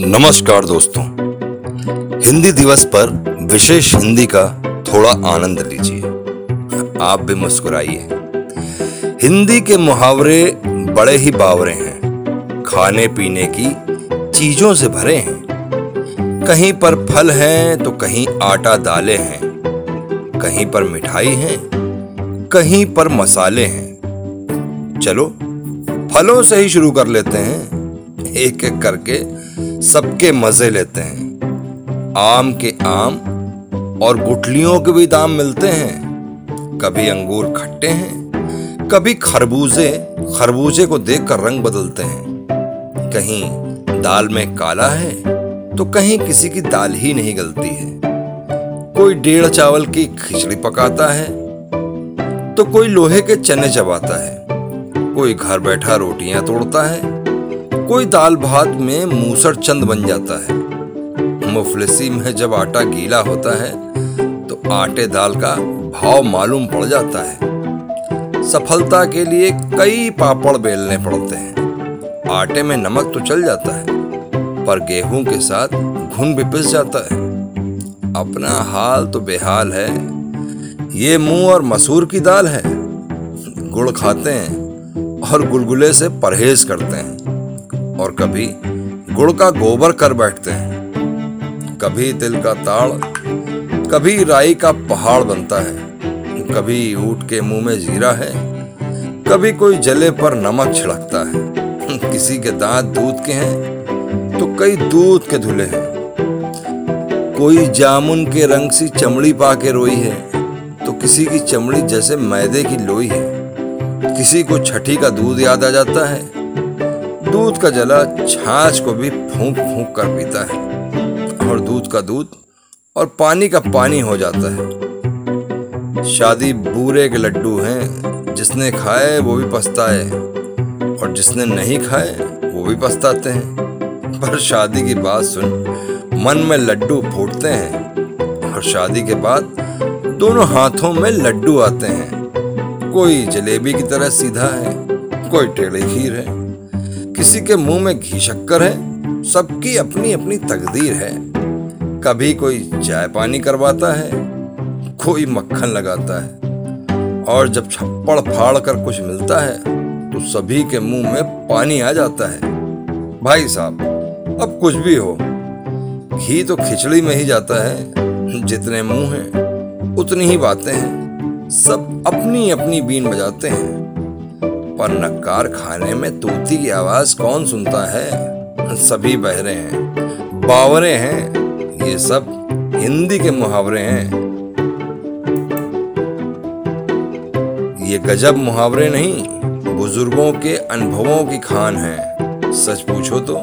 नमस्कार दोस्तों। हिंदी दिवस पर विशेष हिंदी का थोड़ा आनंद लीजिए। आप भी मुस्कुराइए। हिंदी के मुहावरे बड़े ही बावरे हैं। खाने पीने की चीज़ों से भरे हैं। कहीं पर फल हैं तो कहीं आटा दाले हैं। कहीं पर मिठाई है, कहीं पर मसाले हैं। चलो, फलों से ही शुरू कर लेते हैं। एक एक करके सबके मज़े लेते हैं। आम के आम और गुठलियों के भी दाम मिलते हैं। कभी अंगूर खट्टे हैं, कभी खरबूजे। खरबूजे को देखकर रंग बदलते हैं। कहीं दाल में काला है तो कहीं किसी की दाल ही नहीं गलती है। कोई डेढ़ चावल की खिचड़ी पकाता है तो कोई लोहे के चने चबाता है। कोई घर बैठा रोटियाँ तोड़ता है कोई दाल भात में मूसर चंद बन जाता है। मुफलिसी में जब आटा गीला होता है तो आटे दाल का भाव मालूम पड़ जाता है। सफलता के लिए कई पापड़ बेलने पड़ते हैं। आटे में नमक तो चल जाता है, पर गेहूँ के साथ घुन भी पिस जाता है। अपना हाल तो बेहाल है। ये मुँह और मसूर की दाल है। गुड़ खाते हैं और गुलगुले से परहेज करते हैं। और कभी गुड़ का गोबर कर बैठते हैं, कभी तिल का ताड़, कभी राई का पहाड़ बनता है, कभी ऊट के मुँह में जीरा है, कभी कोई जले पर नमक छिड़कता है। किसी के दांत दूध के हैं तो कई दूध के धुले हैं। कोई जामुन के रंग सी चमड़ी पा के रोई है तो किसी की चमड़ी जैसे मैदे की लोई है। किसी को छठी का दूध याद आ जाता है दूध का जला छाछ को भी फूंक फूंक कर पीता है। और दूध का दूध और पानी का पानी हो जाता है। शादी बूरे के लड्डू हैं, जिसने खाए वो भी पछताए। और जिसने नहीं खाए, वो भी पछताते हैं। पर शादी की बात सुन मन में लड्डू फूटते हैं। और शादी के बाद दोनों हाथों में लड्डू आते हैं। कोई जलेबी की तरह सीधा है, कोई टेढ़ी खीर है। किसी के मुँह में घी शक्कर है, सबकी अपनी अपनी तकदीर है। कभी कोई चाय पानी करवाता है, कोई मक्खन लगाता है। और जब छप्पड़ फाड़ कर कुछ मिलता है तो सभी के मुँह में पानी आ जाता है। भाई साहब, अब कुछ भी हो, घी तो खिचड़ी में ही जाता है, जितने मुँह हैं, उतनी ही बातें हैं। सब अपनी अपनी बीन बजाते हैं। पर नक्कार खाने में तूती की आवाज़ कौन सुनता है? सभी बहरे हैं, बावरे हैं, ये सब हिंदी के मुहावरे हैं। ये गजब मुहावरे नहीं, बुज़ुर्गों के अनुभवों की खान है। सच पूछो तो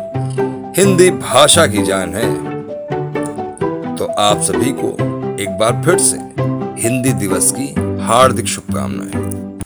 हिंदी भाषा की जान है। तो आप सभी को एक बार फिर से हिंदी दिवस की हार्दिक शुभकामनाएँ।